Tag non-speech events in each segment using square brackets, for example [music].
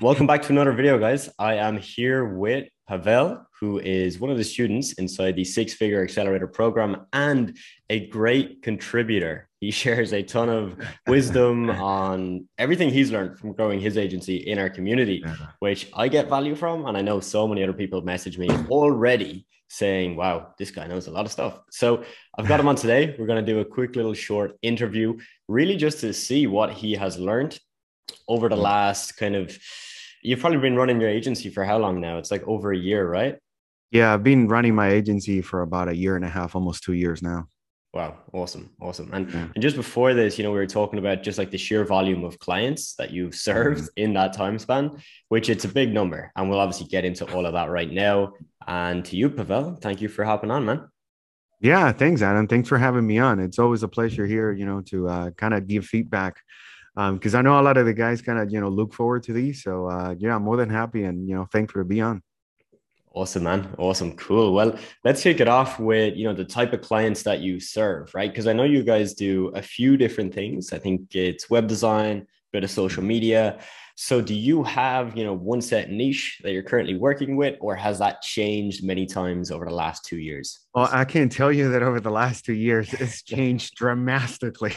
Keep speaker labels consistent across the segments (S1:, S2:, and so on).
S1: Welcome back to another video, guys. I am here with Pavel, who is one of the students inside the Six Figure Accelerator program and a great contributor. He [laughs] shares a ton of wisdom [laughs] on everything he's learned from growing his agency in our community, which I get value from. And I know so many other people message me already saying, wow, this guy knows a lot of stuff. So I've got him on today. We're going to do a quick little short interview, really just to see what he has learned over the last kind of you've probably been running your agency for how long now? It's like over a year, right?
S2: Yeah, I've been running my agency for about a year and a half, almost two years now.
S1: Wow, awesome, awesome. And, yeah. and just before this, you know, we were talking about just like the sheer volume of clients that you've served mm-hmm. in that time span, which it's a big number. And we'll obviously get into all of that right now. And to you, Pavel, thank you for hopping on, man.
S2: Yeah, thanks, Adam. Thanks for having me on. It's always a pleasure here, you know, to uh, kind of give feedback because um, I know a lot of the guys kind of you know look forward to these. So uh, yeah, I'm more than happy and you know thankful to be on.
S1: Awesome, man. Awesome. Cool. Well, let's kick it off with, you know, the type of clients that you serve, right? Because I know you guys do a few different things. I think it's web design, bit of social media. So do you have, you know, one set niche that you're currently working with, or has that changed many times over the last two years?
S2: Well, I can tell you that over the last two years, it's [laughs] changed dramatically.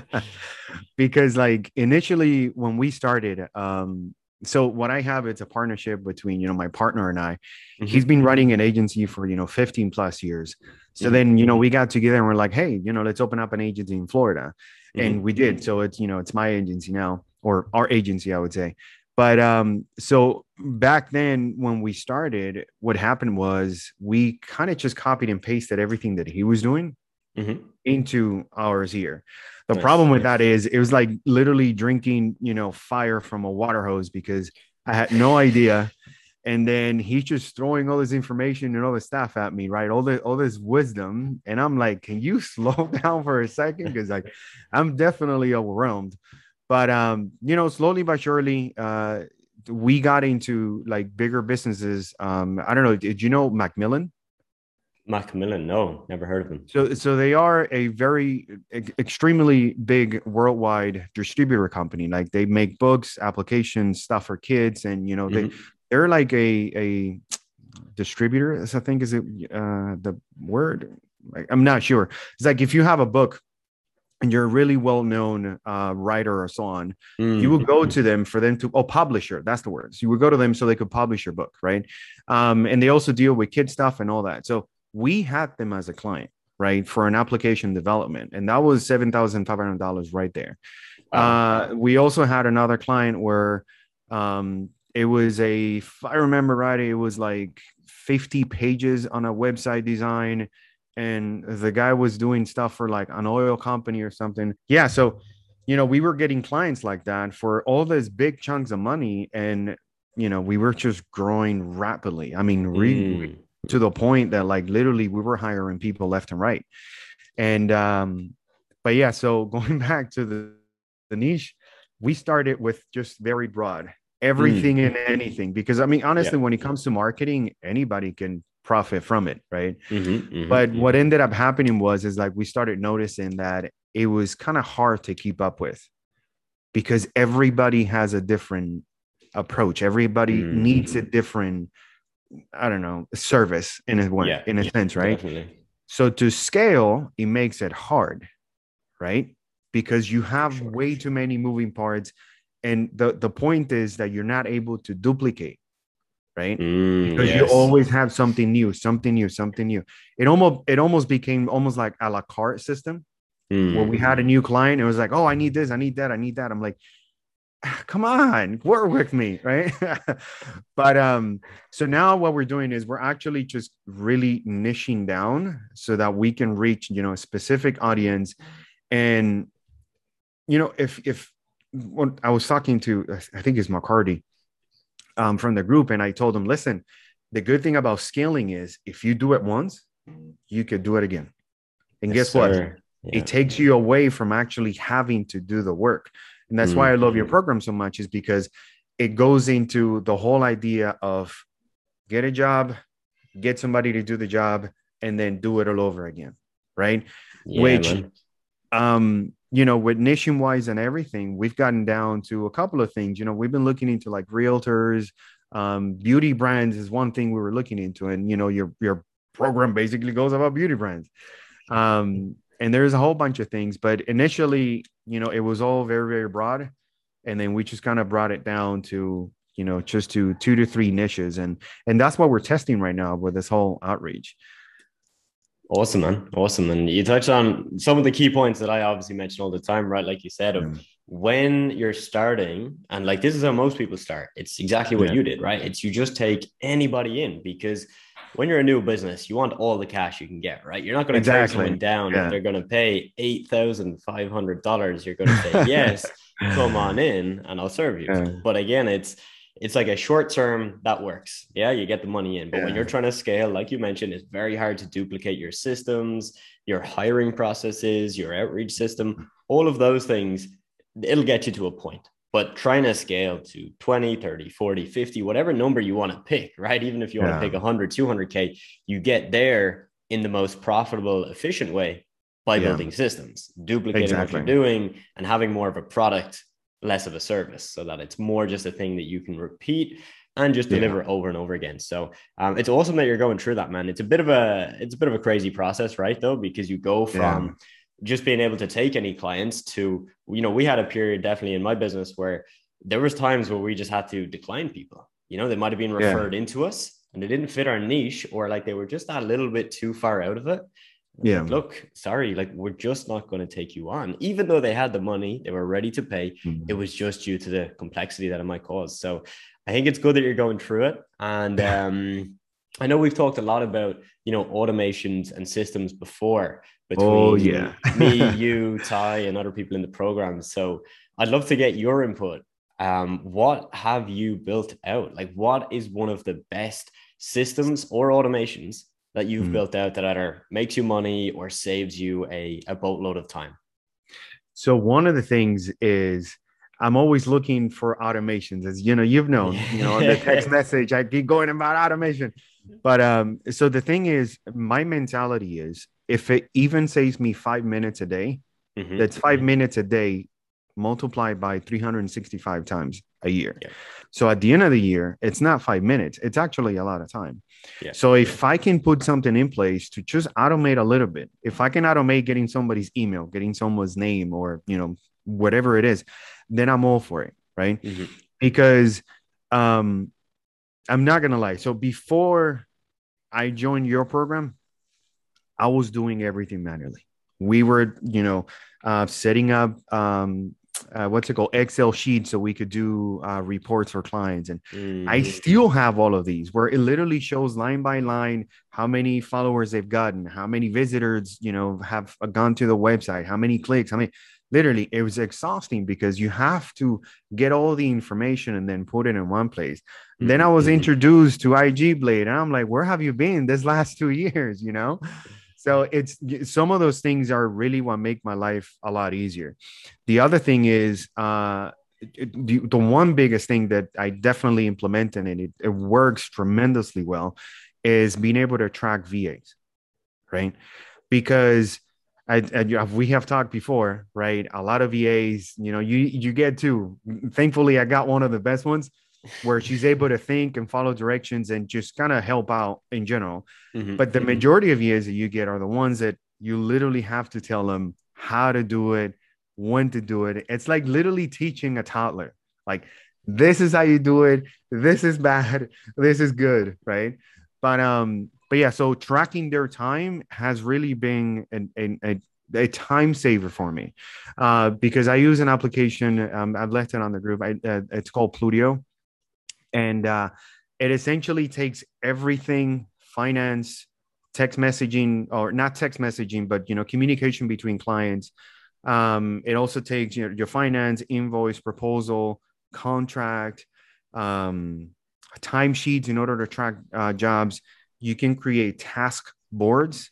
S2: [laughs] because like initially when we started, um, so what I have, it's a partnership between, you know, my partner and I, mm-hmm. he's been running an agency for, you know, 15 plus years. So mm-hmm. then, you know, we got together and we're like, Hey, you know, let's open up an agency in Florida. Mm-hmm. And we did. So it's, you know, it's my agency now or our agency, I would say. But um, so back then when we started, what happened was we kind of just copied and pasted everything that he was doing mm-hmm. into ours here. The nice. problem with that is it was like literally drinking, you know, fire from a water hose because I had no idea. And then he's just throwing all this information and all this stuff at me, right? All the all this wisdom. And I'm like, can you [laughs] slow down for a second? Because like I'm definitely overwhelmed. But um, you know, slowly but surely, uh, we got into like bigger businesses. Um, I don't know. Did you know Macmillan?
S1: Macmillan, no, never heard of them.
S2: So, so they are a very extremely big worldwide distributor company. Like they make books, applications, stuff for kids, and you know mm-hmm. they they're like a a distributor. I think is it uh, the word. I'm not sure. It's like if you have a book and you're a really well-known uh, writer or so on, mm. you would go to them for them to oh publisher. That's the words. You would go to them so they could publish your book, right? Um, and they also deal with kid stuff and all that. So we had them as a client, right, for an application development, and that was seven thousand five hundred dollars right there. Wow. Uh, we also had another client where um, it was a, if I remember right, it was like fifty pages on a website design and the guy was doing stuff for like an oil company or something. Yeah. So, you know, we were getting clients like that for all those big chunks of money. And, you know, we were just growing rapidly. I mean, really mm. to the point that like literally we were hiring people left and right. And, um, but yeah, so [laughs] going back to the, the niche, we started with just very broad everything mm. and anything because i mean honestly yeah. when it comes to marketing anybody can profit from it right mm-hmm, mm-hmm, but mm-hmm. what ended up happening was is like we started noticing that it was kind of hard to keep up with because everybody has a different approach everybody mm-hmm. needs a different i don't know service in a way yeah, in a yeah, sense right definitely. so to scale it makes it hard right because you have sure. way too many moving parts and the the point is that you're not able to duplicate right? Mm, because yes. you always have something new, something new, something new. It almost it almost became almost like a la carte system mm. where we had a new client. It was like, oh, I need this, I need that, I need that. I'm like, ah, come on, work with me, [laughs] right? but um, so now what we're doing is we're actually just really niching down so that we can reach, you know, a specific audience. And you know, if if when I was talking to I think it's McCarty um, from the group, and I told him, listen, the good thing about scaling is if you do it once, you could do it again. And yes, guess what? Yeah. It takes you away from actually having to do the work. And that's mm-hmm. why I love your mm-hmm. program so much, is because it goes into the whole idea of get a job, get somebody to do the job, and then do it all over again. Right. Yeah, Which man. um you know, with nationwide and everything, we've gotten down to a couple of things. You know, we've been looking into like realtors, um, beauty brands is one thing we were looking into, and you know, your your program basically goes about beauty brands. Um, and there's a whole bunch of things, but initially, you know, it was all very, very broad. And then we just kind of brought it down to, you know, just to two to three niches. And and that's what we're testing right now with this whole outreach.
S1: Awesome, man. Awesome. And you touched on some of the key points that I obviously mention all the time, right? Like you said, of mm. when you're starting, and like this is how most people start. It's exactly what yeah. you did, right? It's you just take anybody in because when you're a new business, you want all the cash you can get, right? You're not going to exactly. turn someone down yeah. if they're going to pay eight thousand five hundred dollars. You're going to say [laughs] yes, come on in, and I'll serve you. Yeah. But again, it's it's like a short term that works. Yeah, you get the money in. But yeah. when you're trying to scale, like you mentioned, it's very hard to duplicate your systems, your hiring processes, your outreach system, all of those things. It'll get you to a point. But trying to scale to 20, 30, 40, 50, whatever number you want to pick, right? Even if you want yeah. to pick 100, 200K, you get there in the most profitable, efficient way by yeah. building systems, duplicating exactly. what you're doing, and having more of a product less of a service so that it's more just a thing that you can repeat and just deliver yeah. over and over again. So um, it's awesome that you're going through that, man. It's a bit of a it's a bit of a crazy process, right? Though, because you go from yeah. just being able to take any clients to you know we had a period definitely in my business where there was times where we just had to decline people. You know, they might have been referred yeah. into us and they didn't fit our niche, or like they were just a little bit too far out of it
S2: yeah.
S1: Look sorry like we're just not going to take you on. Even though they had the money they were ready to pay mm-hmm. it was just due to the complexity that it might cause. So i think it's good that you're going through it. And um i know we've talked a lot about you know automations and systems before between oh, yeah. me [laughs] you ty and other people in the program. So i'd love to get your input. Um what have you built out? Like what is one of the best systems or automations that you've mm. built out that either makes you money or saves you a, a boatload of time?
S2: So one of the things is I'm always looking for automations, as you know, you've known, you know, the [laughs] text message, I keep going about automation. But um, so the thing is, my mentality is if it even saves me five minutes a day, mm-hmm. that's 5 mm-hmm. minutes a day multiplied by 365 times a year. Yeah. So at the end of the year, it's not five minutes, it's actually a lot of time. Yeah. So if I can put something in place to just automate a little bit, if I can automate getting somebody's email, getting someone's name, or you know, whatever it is, then I'm all for it, right? Mm-hmm. Because um I'm not gonna lie. So before I joined your program, I was doing everything manually. We were, you know, uh, setting up um, uh, what's it called excel sheet so we could do uh, reports for clients and mm. i mm-hmm. still have all of these where it literally shows line by line how many followers they've gotten how many visitors you know have gone to the website how many clicks how many literally it was exhausting because you have to get all the information and then put it in one place mm. then i was mm-hmm. introduced to IGBlade and i'm like where have you been this last two [laughs] years you know so it's some of those things are really what make my life a lot easier the other thing is uh the, the one biggest thing that i definitely implemented and it, it works tremendously well is being able to track vas right because I, I, we have talked before, right? A lot of VAs, you know, you you get two. Thankfully, I got one of the best ones where she's able to think and follow directions and just kind of help out in general. Mm-hmm. But the mm-hmm. majority of years that you get are the ones that you literally have to tell them how to do it, when to do it. It's like literally teaching a toddler. Like this is how you do it. This is bad. [laughs] This is good, right? But um, but yeah. So tracking their time has really been an, an, a a time saver for me uh, because I use an application. Um, I've left it on the group. I, uh, it's called Plutio and uh, it essentially takes everything finance text messaging or not text messaging but you know communication between clients. Um, it also takes you know, your finance invoice proposal contract um, timesheets in order to track uh, jobs. You can create task boards.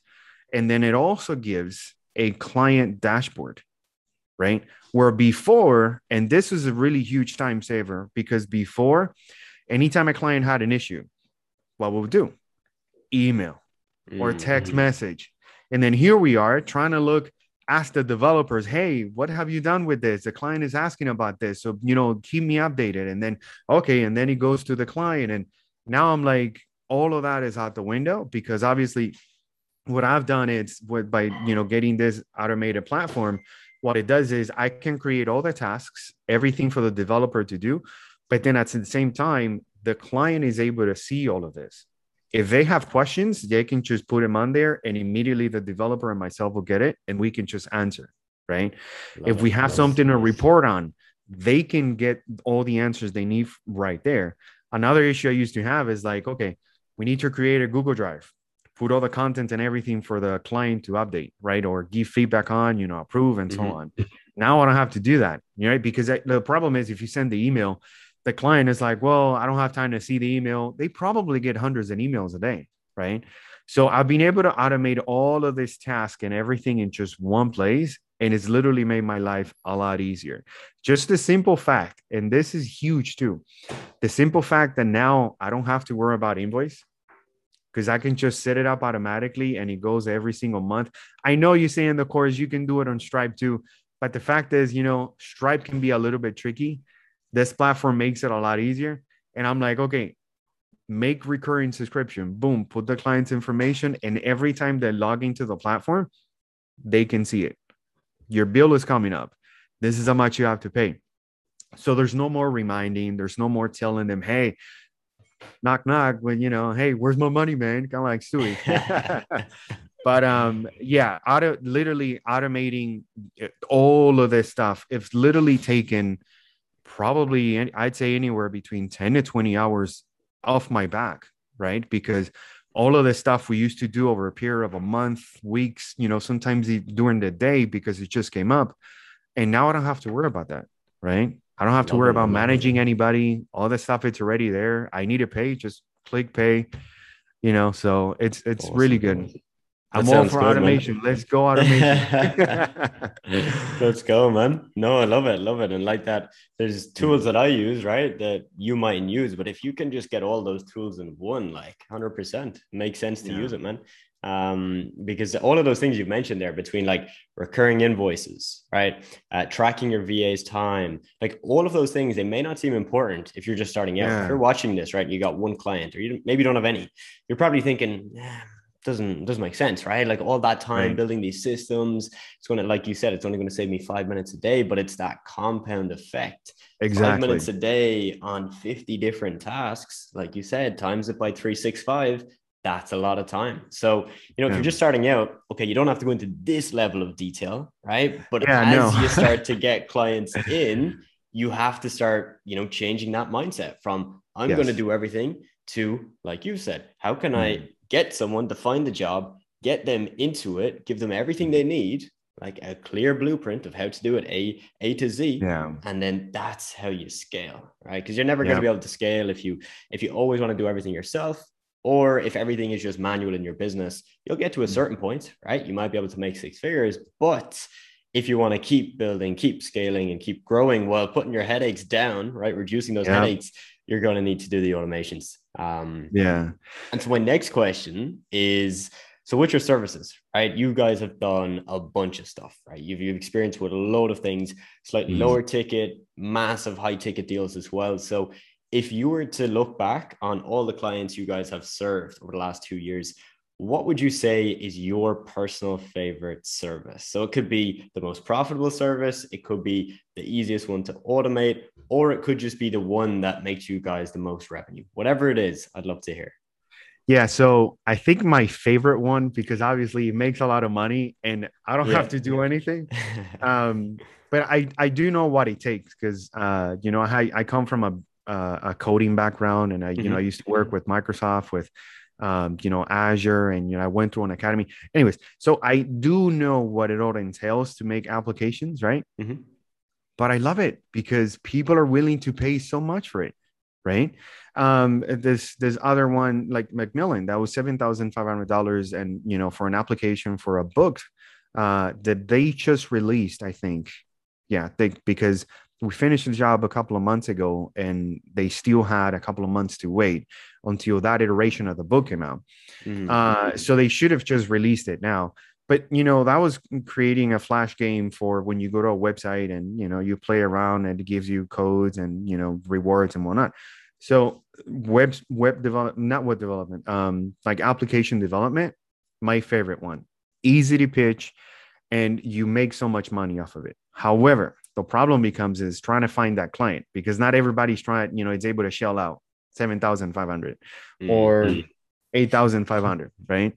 S2: And then it also gives a client dashboard right? Where before and this is a really huge time saver because before anytime a client had an issue, what would we do? Email or text mm-hmm. message. And then here we are trying to look ask the developers, hey, what have you done with this? The client is asking about this. So, you know, keep me updated. And then, okay. And then he goes to the client. And now I'm like, all of that is out the window because obviously what I've done is with by, you know, getting this automated platform, what it does is I can create all the tasks, everything for the developer to do. But then at the same time, the client is able to see all of this if they have questions, they can just put them on there and immediately the developer and myself will get it and we can just answer. Right. Love if we have something to report on, they can get all the answers they need right there. Another issue I used to have is like, okay, we need to create a Google Drive, put all the content and everything for the client to update, right? Or give feedback on, you know, approve and mm-hmm. so on. Now I don't have to do that, right? Because the problem is if you send the email, the client is like, well, I don't have time to see the email. They probably get hundreds of emails a day, right? So I've been able to automate all of this task and everything in just one place. And it's literally made my life a lot easier. Just the simple fact, and this is huge too. The simple fact that now I don't have to worry about invoice because I can just set it up automatically and it goes every single month. I know you say in the course you can do it on Stripe too, but the fact is, you know, Stripe can be a little bit tricky this platform makes it a lot easier. And I'm like, okay, make recurring subscription. Boom, put the client's information. And every time they log into the platform, they can see it. Your bill is coming up. This is how much you have to pay. So there's no more reminding. There's no more telling them, hey, knock knock when you know hey where's my money man kind of like stewie [laughs] but um yeah auto literally automating all of this stuff it's literally taken probably I'd say anywhere between 10 to 20 hours off my back, right? Because all of the stuff we used to do over a period of a month, weeks, you know, sometimes during the day because it just came up. And now I don't have to worry about that, right? I don't have to worry about managing anybody. All the stuff it's already there. I need to pay, just click pay, you know. So it's it's awesome. really good. I'm all for good, automation. Man. Let's go automation. [laughs]
S1: Let's go, man. No, I love it. Love it. And like that, there's tools that I use, right? That you mightn't use. But if you can just get all those tools in one, like 100%, makes sense to yeah. use it, man. Um, because all of those things you've mentioned there between like recurring invoices, right? Uh, tracking your VA's time, like all of those things, they may not seem important if you're just starting out. Yeah. If you're watching this, right? You got one client or you maybe don't have any. You're probably thinking, doesn't doesn't make sense, right? Like all that time right. building these systems, it's going to, like you said, it's only going to save me five minutes a day, but it's that compound effect.
S2: Exactly.
S1: Five minutes a day on 50 different tasks, like you said, times it by 365, that's a lot of time. So, you know, yeah. if you're just starting out, okay, you don't have to go into this level of detail, right? But yeah, as no. you [laughs] start to get clients in, you have to start, you know, changing that mindset from I'm yes. going to do everything to, like you said, how can mm. I get someone to find the job, get them into it, give them everything they need, like a clear blueprint of how to do it A A to Z.
S2: Yeah.
S1: And then that's how you scale, right? Because you're never going to be able to scale if you if you always want to do everything yourself, or if everything is just manual in your business, you'll get to a mm. certain point, right? You might be able to make six figures, but if you want to keep building, keep scaling, and keep growing while putting your headaches down, right? Reducing those yeah. headaches, you're going to need to do the automations. Um,
S2: yeah.
S1: And so my next question is, so with your services, right? You guys have done a bunch of stuff, right? You've, you've experienced with a load of things, slightly mm. lower ticket, massive high ticket deals as well. So if you were to look back on all the clients you guys have served over the last two years, what would you say is your personal favorite service? So it could be the most profitable service, it could be the easiest one to automate, or it could just be the one that makes you guys the most revenue. Whatever it is, I'd love to hear.
S2: Yeah, so I think my favorite one because obviously it makes a lot of money and I don't yeah. have to do anything. [laughs] um, but I I do know what it takes because uh, you know I I come from a uh, a coding background and I you mm-hmm. know I used to work with Microsoft with um, you know, Azure, and you know, I went through an academy. Anyways, so I do know what it all entails to make applications, right? Mm-hmm. But I love it because people are willing to pay so much for it, right? Um, this this other one like Macmillan that was seven thousand five hundred dollars, and you know, for an application for a book uh, that they just released, I think. Yeah, they because we finished the job a couple of months ago and they still had a couple of months to wait until that iteration of the book came out. Mm-hmm. Uh, so they should have just released it now. but you know that was creating a flash game for when you go to a website and you know you play around and it gives you codes and you know rewards and whatnot so web web development not web development um like application development my favorite one easy to pitch and you make so much money off of it however the problem becomes is trying to find that client because not everybody's trying you know it's able to shell out 7500 mm-hmm. or 8500 right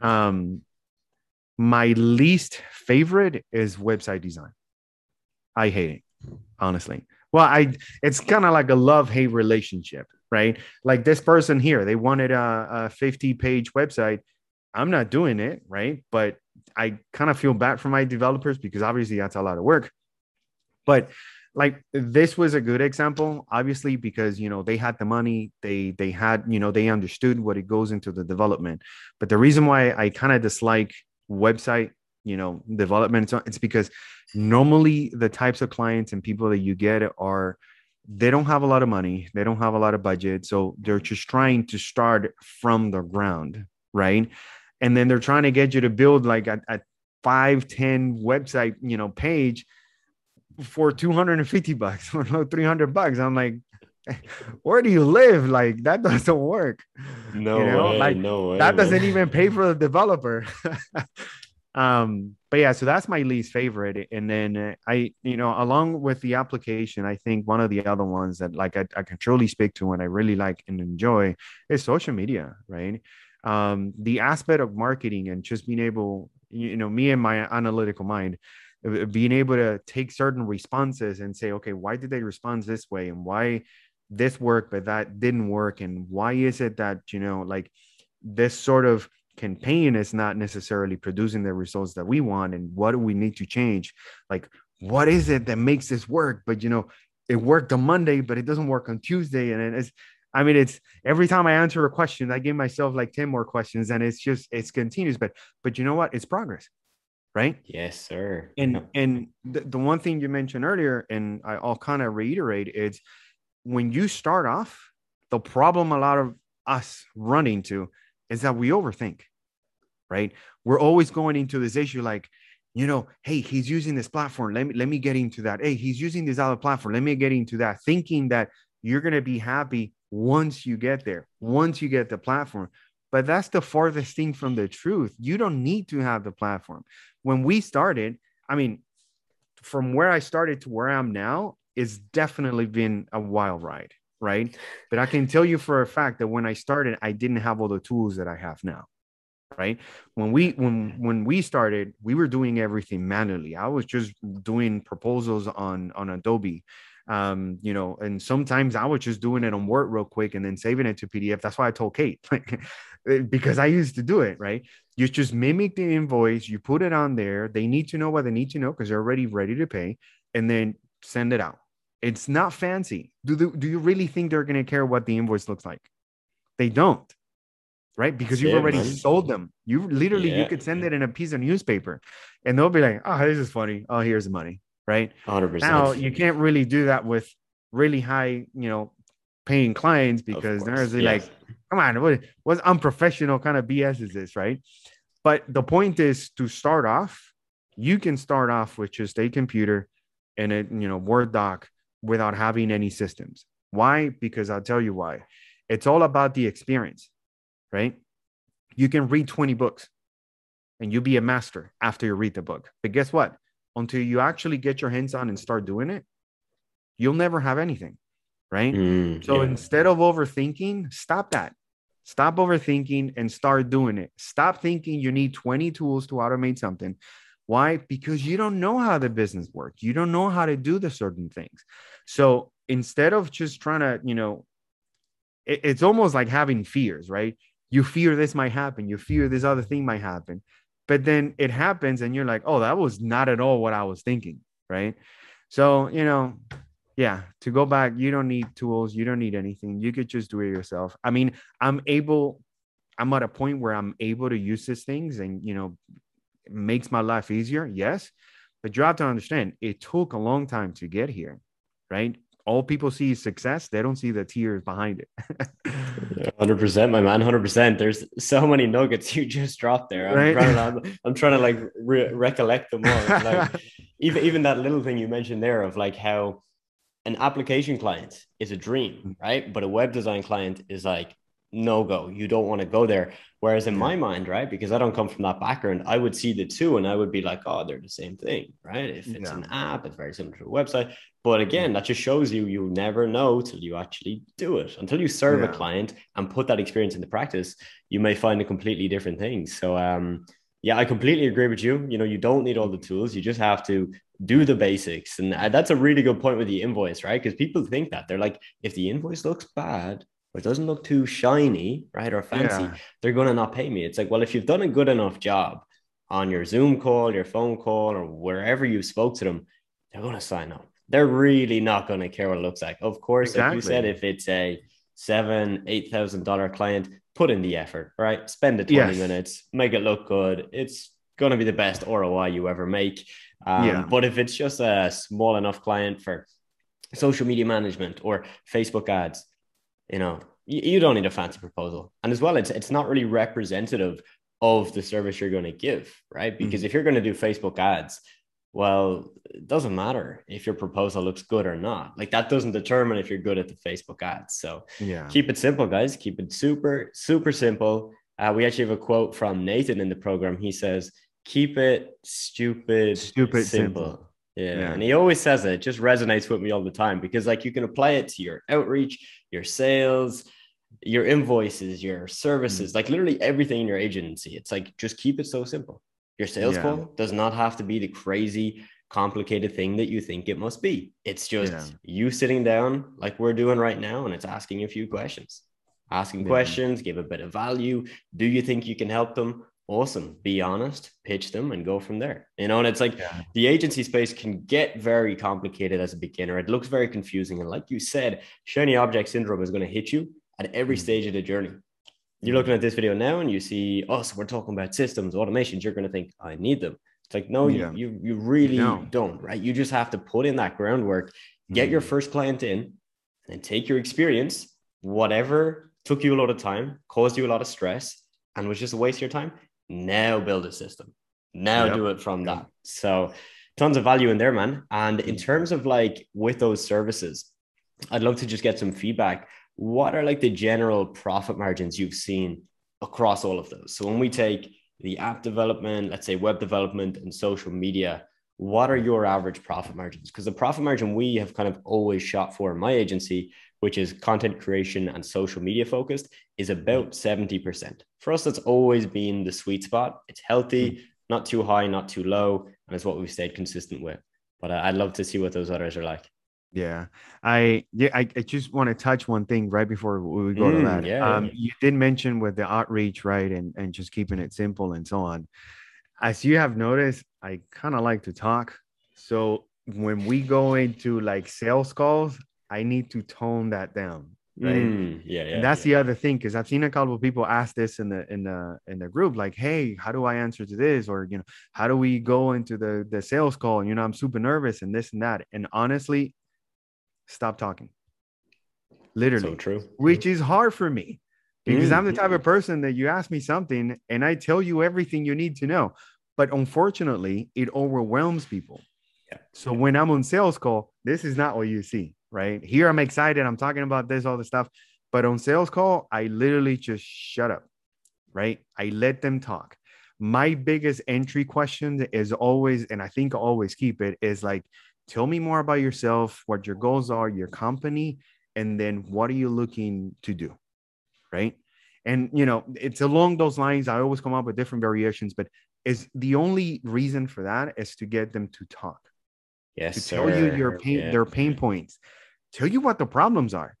S2: um my least favorite is website design. I hate it, honestly. Well, I it's kind of like a love-hate relationship, right? Like this person here, they wanted a, a 50-page website. I'm not doing it, right? But I kind of feel bad for my developers because obviously that's a lot of work. But like this was a good example obviously because you know they had the money they they had you know they understood what it goes into the development. But the reason why i kind of dislike website you know development it's because normally the types of clients and people that you get are they don't have a lot of money they don't have a lot of budget so they're just trying to start from the ground right? And then they're trying to get you to build like a, a 5 10 website you know page for 250 bucks [laughs] or 300 bucks i'm like where do you live? Like that [laughs] doesn't work.
S1: No you know? way.
S2: Like
S1: no way.
S2: That doesn't even pay for the [laughs] developer. um, but yeah, so that's my least favorite. And then I, you know, along with the application, I think one of the other ones that like I, I can truly speak to and I really like and enjoy is social media, right? Um, the aspect of marketing and just being able, you know, me and my analytical mind, being able to take certain responses and say, okay, why did they respond this way, and why this worked but that didn't work? And why is it that you know like this sort of campaign is not necessarily producing the results that we want? And what do we need to change? Like what is it that makes this work? But you know it worked on monday but it doesn't work on tuesday. And it's i mean it's every time i answer a question i give myself like 10 more questions and it's just it's continuous. But but you know what? It's progress right
S1: yes sir
S2: and and the, the one thing you mentioned earlier and I, i'll kind of reiterate is when you start off, the problem a lot of us run into is that we overthink, right? We're always going into this issue like, you know, hey, he's using this platform. Let me let me get into that. Hey, he's using this other platform. Let me get into that, thinking that you're gonna be happy once you get there, once you get the platform. But that's the farthest thing from the truth. You don't need to have the platform. When we started, I mean, from where I started to where I am now, it's definitely been a wild ride, right? But I can tell you for a fact that when I started, I didn't have all the tools that I have now. Right. When we when when we started, we were doing everything manually. I was just doing proposals on on Adobe. Um, you know, and sometimes I was just doing it on Word real quick and then saving it to PDF. That's why I told Kate, like [laughs] Eh, because I used to do it, right? You just mimic the invoice, you put it on there. They need to know what they need to know because they're already ready to pay, and then send it out it's not fancy. Do, the, do you really think they're going to care what the invoice looks like? They don't, right? Because you've already man. sold them. You literally yeah. you could send it in a piece of newspaper, and they'll be like, "Oh, this is funny. Oh, here's the money." Right?
S1: 100%.
S2: Now you can't really do that with really high, you know, paying clients because they're yes. like, "Come on, what what unprofessional kind of BS is this?" Right? But the point is to start off. You can start off with just a computer and a you know Word doc without having any systems. Why? Because I'll tell you why. It's all about the experience, right? You can read 20 books and you'll be a master after you read the book. But guess what? Until you actually get your hands on and start doing it, you'll never have anything, right? Mm, so yeah. instead of overthinking, stop that. Stop overthinking and start doing it. Stop thinking you need 20 tools to automate something. Why? Because you don't know how the business works. You don't know how to do the certain things. So instead of just trying to, you know, it, it's almost like having fears, right? You fear this might happen, you fear this other thing might happen, but then it happens and you're like, oh, that was not at all what I was thinking, right? So, you know, yeah, to go back, you don't need tools, you don't need anything. You could just do it yourself. I mean, I'm able, I'm at a point where I'm able to use these things and, you know, makes my life easier. Yes. But you have to understand it took a long time to get here right? all people see is success. They don't see the tears behind it.
S1: Hundred percent, my man. Hundred percent. There's so many nuggets [laughs] you just dropped there. I'm, right? trying, to, I'm, I'm trying to like re- recollect them all. [laughs] Like, even even that little thing you mentioned there of like how an application client is a dream, mm. right? But a web design client is like no go. You don't want to go there. Whereas in my mind, right, because I don't come from that background, I would see the two and I would be like, oh, they're the same thing, right? If it's yeah. an app, it's very similar to a website. But again, that just shows you you never know till you actually do it. Until you serve yeah. a client and put that experience into practice, you may find a completely different thing. So um yeah, I completely agree with you. You know, you don't need all the tools. You just have to do the basics. And uh, that's a really good point with the invoice, right? Because people think that they're like, if the invoice looks bad, or it doesn't look too shiny, right, or fancy, yeah. they're going to not pay me. It's like, well, if you've done a good enough job on your Zoom call, your phone call, or wherever you spoke to them, they're going to sign up. They're really not going to care what it looks like. Of course, exactly. like you said, if it's a seven, eight thousand dollar client, put in the effort, right? Spend the 20 yes. minutes, make it look good. It's going to be the best ROI you ever make. Um, yeah. But if it's just a small enough client for social media management or Facebook ads, you know, you, you don't need a fancy proposal. And as well, it's it's not really representative of the service you're going to give, right? Because mm-hmm. if you're going to do Facebook ads, well, it doesn't matter if your proposal looks good or not. Like that doesn't determine if you're good at the Facebook ads. So yeah, keep it simple, guys. Keep it super, super simple. Uh, we actually have a quote from Nathan in the program. He says, "Keep it stupid,
S2: stupid simple." simple.
S1: Yeah. yeah. And he always says it. it just resonates with me all the time because like you can apply it to your outreach, your sales, your invoices, your services, mm. like literally everything in your agency. It's like just keep it so simple. Your sales yeah. call does not have to be the crazy complicated thing that you think it must be. It's just yeah. you sitting down like we're doing right now and it's asking a few questions. Asking questions, give a bit of value. Do you think you can help them? Awesome be honest pitch them and go from there you know and it's like yeah. the agency space can get very complicated as a beginner it looks very confusing and like you said shiny object syndrome is going to hit you at every mm-hmm. stage of the journey you're looking at this video now and you see us we're talking about systems automations you're going to think i need them it's like no yeah. you, you you really no. don't right you just have to put in that groundwork get mm-hmm. your first client in and take your experience whatever took you a lot of time caused you a lot of stress and was just a waste of your time now build a system. Now yep. do it from that. So tons of value in there, man. And in mm. terms of like with those services, I'd love to just get some feedback. What are like the general profit margins you've seen across all of those? So when we take the app development, let's say web development and social media, what are your average profit margins? Because the profit margin we have kind of always shot for in my agency, which is content creation and social media focused, is about 70%. For us, that's always been the sweet spot. It's healthy, mm. not too high, not too low, and it's what we've stayed consistent with. But uh, I'd love to see what those others are like.
S2: Yeah, I yeah, I, I just want to touch one thing right before we go mm, to that. Yeah, um, yeah. you did mention with the outreach, right, and and just keeping it simple and so on. As you have noticed, I kind of like to talk. So when we go into like sales calls, I need to tone that down. Right.
S1: Mm, yeah, yeah.
S2: And that's
S1: yeah.
S2: the other thing because I've seen a couple of people ask this in the in the in the group, like, "Hey, how do I answer to this?" Or you know, how do we go into the the sales call? And you know, I'm super nervous and this and that. And honestly, stop talking. Literally,
S1: so true.
S2: Which is hard for me because mm, I'm the type of person that you ask me something and I tell you everything you need to know. But unfortunately, it overwhelms people. Yeah. So when I'm on sales call, this is not what you see right? Here I'm excited. I'm talking about this, all the stuff. But on sales call, I literally just shut up, right? I let them talk. My biggest entry question is always, and I think I always keep it, is like, tell me more about yourself, what your goals are, your company, and then what are you looking to do, right? And you know, it's along those lines. I always come up with different variations, but is the only reason for that is to get them to talk.
S1: Yes,
S2: to tell you your pain, yeah. their pain points tell you what the problems are.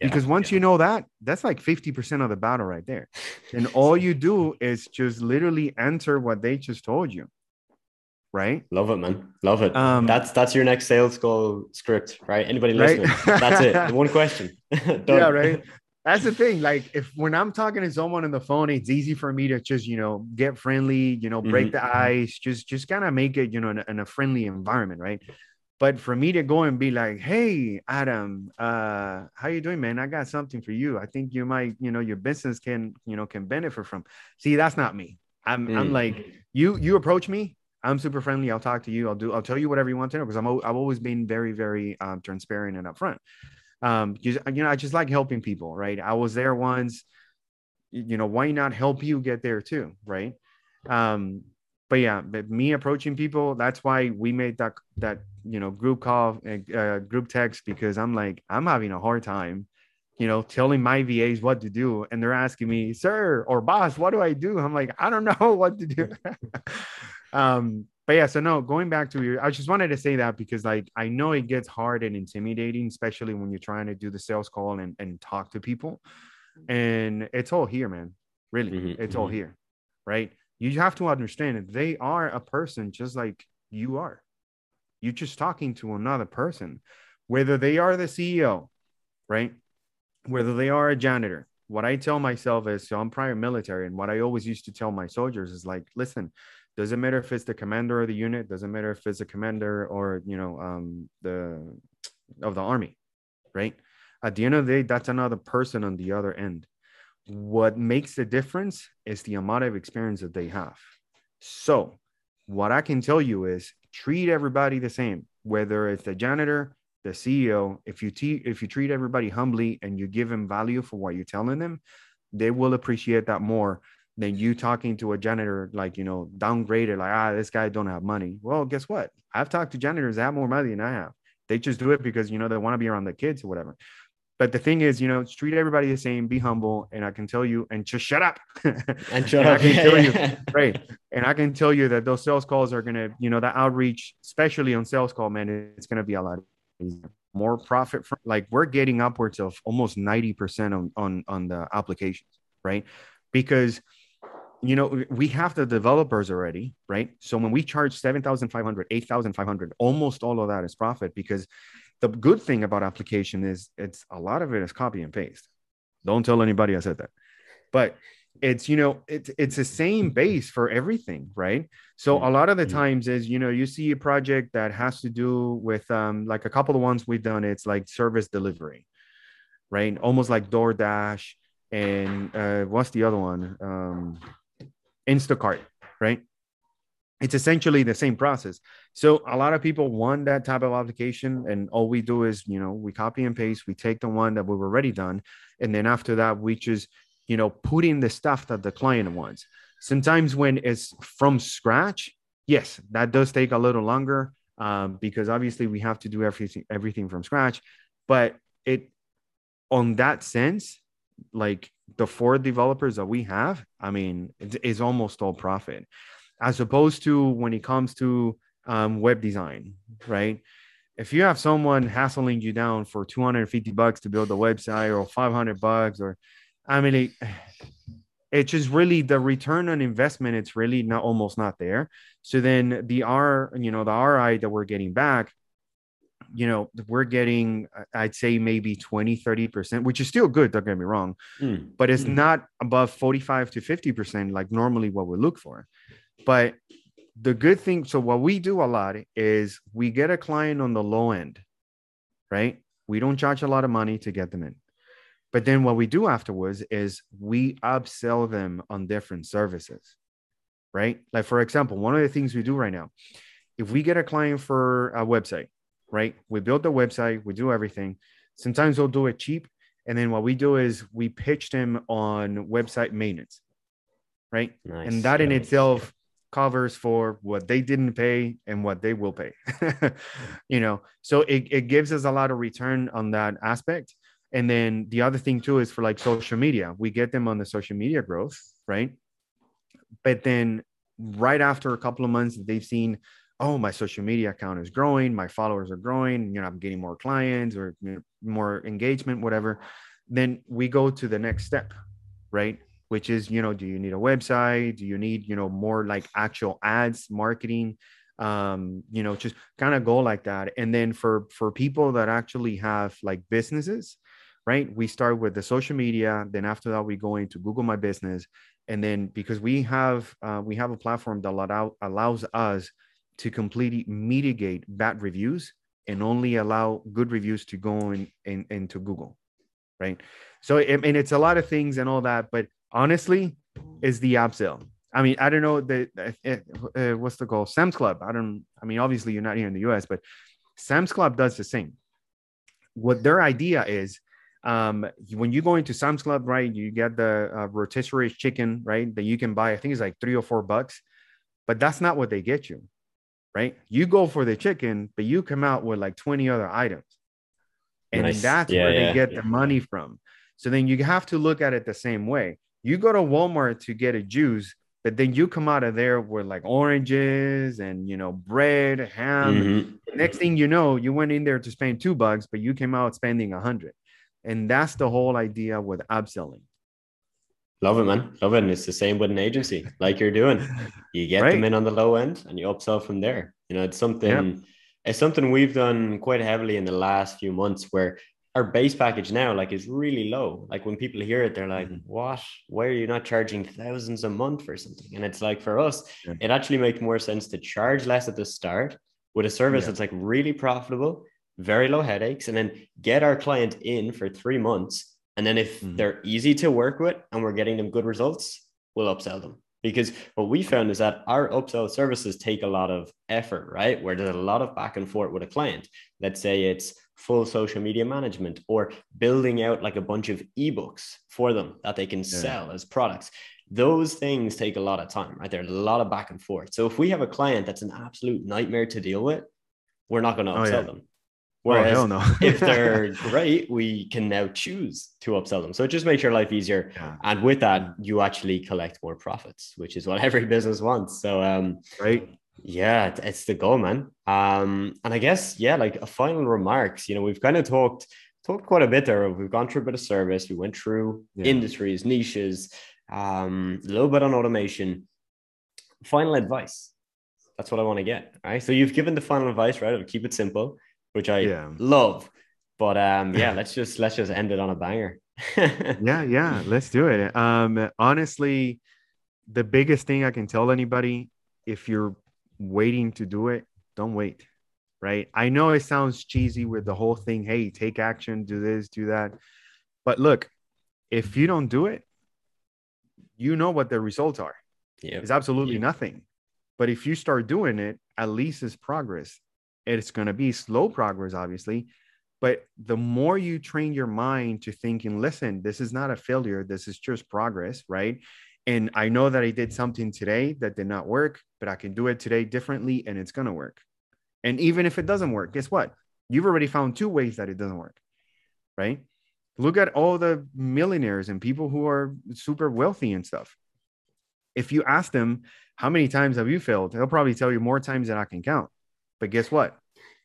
S2: Yeah, because once yeah. you know that, that's like 50% of the battle right there. And all you do is just literally answer what they just told you. Right.
S1: Love it, man. Love it. Um, that's that's your next sales call script, right? Anybody listening? Right? that's it. [laughs] One question. [laughs]
S2: yeah, right. That's the thing. Like if when I'm talking to someone on the phone, it's easy for me to just, you know, get friendly, you know, break mm-hmm. the ice, just just kind of make it, you know, in in a friendly environment, right? But for me to go and be like hey adam uh how you doing man? I got something for you. I think you might you know your business can you know can benefit from. See that's not me. I'm mm. i'm like you you approach me. I'm super friendly. I'll talk to you. I'll do i'll tell you whatever you want to know. Because i'm i've always been very very um, transparent and upfront. Um you, you know i just like helping people right? I was there once. You know why not help you get there too right? Um but yeah, but me approaching people, that's why we made that that you know group call, uh, group text because I'm like I'm having a hard time, you know, telling my VAs what to do, and they're asking me, "Sir or boss, what do I do?" I'm like, I don't [laughs] know what to do. [laughs] um, but yeah, so no, going back to you, I just wanted to say that because like I know it gets hard and intimidating, especially when you're trying to do the sales call and and talk to people, and it's all here, man. Really, mm-hmm, it's mm-hmm. all here, right? you have to understand that they are a person just like you are. You're just talking to another person, whether they are the CEO, right? Whether they are a janitor. What I tell myself is, so I'm prior military, and what I always used to tell my soldiers is like, listen, doesn't matter if it's the commander of the unit, doesn't matter if it's a commander or you know um, the of the army, right? At the end of the day, that's another person on the other end what makes the difference is the amount of experience that they have. So, what I can tell you is treat everybody the same, whether it's the janitor, the CEO. If you te- if you treat everybody humbly and you give them value for what you're telling them, they will appreciate that more than you talking to a janitor like you know downgraded like ah this guy don't have money. Well, guess what? I've talked to janitors that have more money than I have. They just do it because you know they want to be around the kids or whatever. But the thing is, you know, treat everybody the same, be humble, and I can tell you, and just shut up. [laughs]
S1: and shut and up. I can
S2: yeah, tell yeah. you, [laughs] right. And I can tell you that those sales calls are gonna, you know, the outreach, especially on sales call, man, it's gonna be a lot easier. More profit from like we're getting upwards of almost 90% on on on the applications, right? Because you know we have the developers already right so when we charge 7500 8500 almost all of that is profit because the good thing about application is it's a lot of it is copy and paste. Don't tell anybody I said that. But it's you know it's it's the same base for everything right? So a lot of the times is you know you see a project that has to do with um like a couple of ones we've done it's like service delivery right? Almost like DoorDash and uh what's the other one? Um Instacart right it's essentially the same process. So a lot of people want that type of application, and all we do is, you know, we copy and paste. We take the one that we've already done, and then after that, we just, you know, put in the stuff that the client wants. Sometimes when it's from scratch, yes, that does take a little longer um, because obviously we have to do everything everything from scratch. But it, on that sense, like the four developers that we have, I mean, it's, it's almost all profit as opposed to when it comes to um, web design, right? If you have someone hassling you down for 250 bucks to build a website or 500 bucks, or I mean, it, [sighs] it's just really the return on investment, it's really not almost not there. So then the R, you know, the RI that we're getting back, you know, we're getting, I'd say maybe 20, 30%, which is still good, don't get me wrong, mm. but it's mm. not above 45 to 50%, like normally what we look for. But the good thing, so what we do a lot is we get a client on the low end, right? We don't charge a lot of money to get them in. But then what we do afterwards is we upsell them on different services, right? Like, for example, one of the things we do right now, if we get a client for a website, right? We build the website, we do everything. Sometimes we'll do it cheap. And then what we do is we pitch them on website maintenance, right? Nice. And that in itself covers for what they didn't pay and what they will pay [laughs] you know? So it, it gives us a lot of return on that aspect. And then the other thing too is for like social media. We get them on the social media growth right? But then right after a couple of months they've seen oh my social media account is growing my followers are growing you know i'm getting more clients or you know, more engagement whatever. Then we go to the next step right which is you know do you need a website? Do you need you know more like actual ads marketing? Um you know just kind of go like that. And then for for people that actually have like businesses right we start with the social media then after that we go into google my business. And then because we have uh, we have a platform that allow, allows us to completely mitigate bad reviews and only allow good reviews to go in, in into Google, right? So I mean, it's a lot of things and all that, but honestly, is the upsell. I mean, I don't know the uh, uh, what's the goal? Sam's Club. I don't. I mean, obviously you're not here in the U.S., but Sam's Club does the same. What their idea is, um, when you go into Sam's Club, right, you get the uh, rotisserie chicken, right, that you can buy. I think it's like three or four bucks, but that's not what they get you, right? You go for the chicken, but you come out with like 20 other items, and nice. that's yeah, where yeah, they get yeah. the money from. So then you have to look at it the same way. You go to Walmart to get a juice, but then you come out of there with like oranges and you know bread, ham. Mm-hmm. Next thing you know, you went in there to spend two bucks, but you came out spending a hundred. And that's the whole idea with upselling.
S1: Love it, man. Love it. And it's the same with an agency, like you're doing. You get right. them in on the low end and you upsell from there. You know, it's something yep. it's something we've done quite heavily in the last few months where our base package now like is really low. Like when people hear it, they're like, mm-hmm. "What? Why are you not charging thousands a month for something?" And it's like for us, yeah. it actually makes more sense to charge less at the start with a service yeah. that's like really profitable, very low headaches, and then get our client in for three months. And then if mm-hmm. they're easy to work with and we're getting them good results, we'll upsell them. Because what we found is that our upsell services take a lot of effort, right? Where there's a lot of back and forth with a client. Let's say it's full social media management or building out like a bunch of ebooks for them that they can yeah. sell as products those things take a lot of time right there's a lot of back and forth so if we have a client that's an absolute nightmare to deal with we're not going to upsell oh, yeah. them oh, Whereas oh, no. if [laughs] they're great, we can now choose to upsell them. So it just makes your life easier. Yeah. And with that, you actually collect more profits, which is what [laughs] every business wants. So um,
S2: right.
S1: Yeah, it's the goal, man. Um, and I guess, yeah, like a final remarks, you know, we've kind of talked talked quite a bit there. We've gone through a bit of service, we went through yeah. industries, niches, um, a little bit on automation. Final advice. That's what I want to get. Right. So you've given the final advice, right? Of keep it simple, which I yeah. love. But um, yeah, [laughs] let's just let's just end it on a banger. [laughs]
S2: yeah, yeah, let's do it. Um, honestly, the biggest thing I can tell anybody if you're waiting to do it, don't wait. Right. I know it sounds cheesy with the whole thing. Hey, take action, do this, do that. But look, if you don't do it, you know what the results are. Yeah. It's absolutely yeah. nothing. But if you start doing it, at least it's progress. It's going to be slow progress, obviously. But the more you train your mind to thinking, listen, this is not a failure, this is just progress, right? And I know that I did something today that did not work, but I can do it today differently and it's going to work. And even if it doesn't work, guess what? You've already found two ways that it doesn't work, right? Look at all the millionaires and people who are super wealthy and stuff. If you ask them, how many times have you failed? They'll probably tell you more times than I can count. But guess what?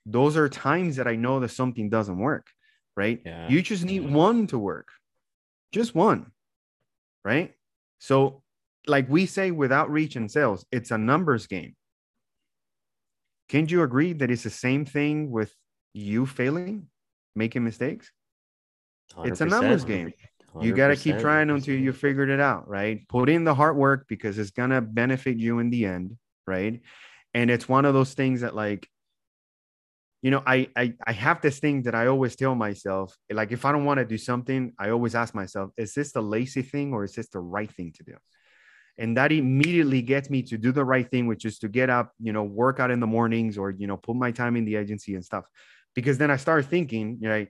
S2: Those are times that I know that something doesn't work, right? Yeah. You just need one to work, just one, right? So, like we say with outreach and sales, it's a numbers game. Can't you agree that it's the same thing with you failing, making mistakes? It's a numbers game. You got to keep trying until you figured it out, right? Put in the hard work because it's going to benefit you in the end, right? And it's one of those things that like you know, I, I I have this thing that I always tell myself, like if I don't want to do something, I always ask myself, is this the lazy thing or is this the right thing to do? And that immediately gets me to do the right thing, which is to get up, you know, work out in the mornings or you know, put my time in the agency and stuff. Because then I start thinking, you know,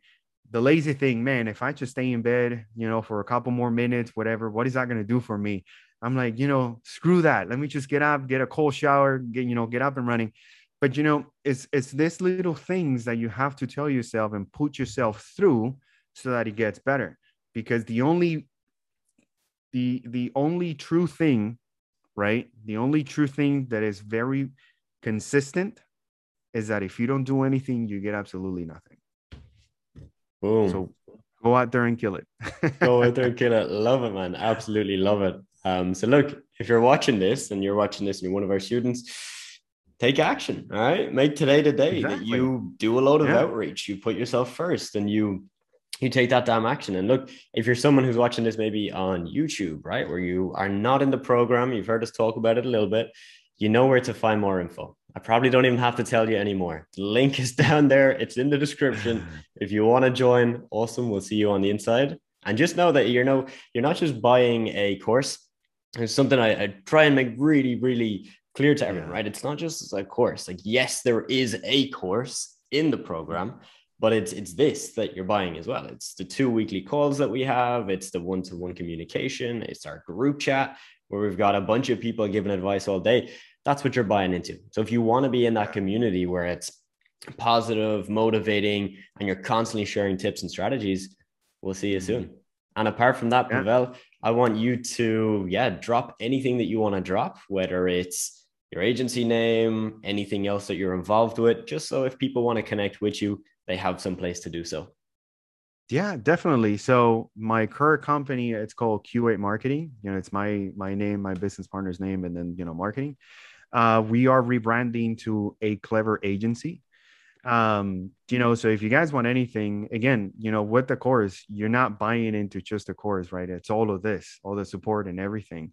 S2: the lazy thing, man, if I just stay in bed, you know, for a couple more minutes, whatever, what is that going to do for me? I'm like, you know, screw that. Let me just get up, get a cold shower, get, you know, get up and running but you know it's it's these little things that you have to tell yourself and put yourself through so that it gets better. Because the only the the only true thing right? The only true thing that is very consistent is that if you don't do anything you get absolutely nothing.
S1: Boom.
S2: So go out there and kill it.
S1: Go out there and [laughs] kill it. Love it man. Absolutely love it. Um so look if you're watching this and you're watching this and you're one of our students take action. All right. Make today the day exactly. that you do a load of yeah. outreach. You put yourself first and you you take that damn action. And look, if you're someone who's watching this maybe on YouTube, right, where you are not in the program, you've heard us talk about it a little bit, you know where to find more info. I probably don't even have to tell you anymore. The link is [laughs] down there. It's in the description. [sighs] if you want to join, awesome. We'll see you on the inside. And just know that you're no, you're not just buying a course. It's something I, I try and make really, really clear to everyone, yeah. right? It's not just a course. Like, yes, there is a course in the program, but it's it's this that you're buying as well. It's the two weekly calls that we have. It's the one-to-one communication. It's our group chat where we've got a bunch of people giving advice all day. That's what you're buying into. So if you want to be in that community where it's positive, motivating, and you're constantly sharing tips and strategies, we'll see you mm-hmm. soon. And apart from that, yeah. Pavel, I want you to, yeah, drop anything that you want to drop, whether it's your agency name, anything else that you're involved with, just so if people want to connect with you, they have some place to do so.
S2: Yeah, definitely. So my current company, it's called Q8 Marketing. You know, it's my my name, my business partner's name, and then you know, marketing. Uh, we are rebranding to a clever agency um you know so if you guys want anything again you know with the course you're not buying into just the course right it's all of this all the support and everything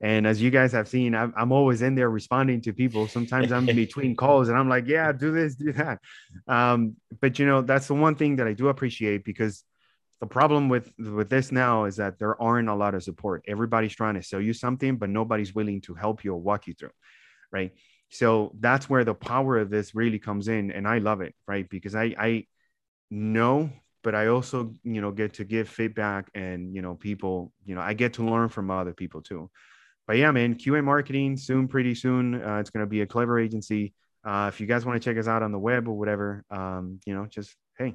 S2: and as you guys have seen i'm, I'm always in there responding to people. Sometimes i'm [laughs] between calls and i'm like yeah do this do that. Um but you know that's the one thing that i do appreciate because the problem with with this now is that there aren't a lot of support. Everybody's trying to sell you something but nobody's willing to help you or walk you through right? So that's where the power of this really comes in and i love it right? Because i i know but i also you know get to give feedback and you know people you know i get to learn from other people too but yeah man qa marketing soon pretty soon. Uh, it's going to be a clever agency. Uh, if you guys want to check us out on the web or whatever um, you know just hey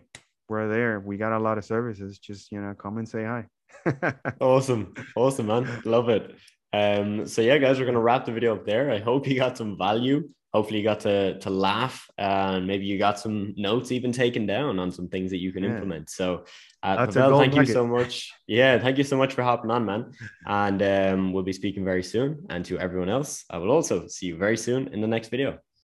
S2: we're there. We got a lot of services. Just you know come and say hi. [laughs]
S1: Awesome. Awesome man. Love it. Um, so yeah, guys, we're gonna wrap the video up there. I hope you got some value. Hopefully, you got to to laugh, and maybe you got some notes even taken down on some things that you can yeah. implement. So, uh, Pavel, thank nugget. you so much. Yeah, thank you so much for hopping on, man. And um, we'll be speaking very soon. And to everyone else, I will also see you very soon in the next video.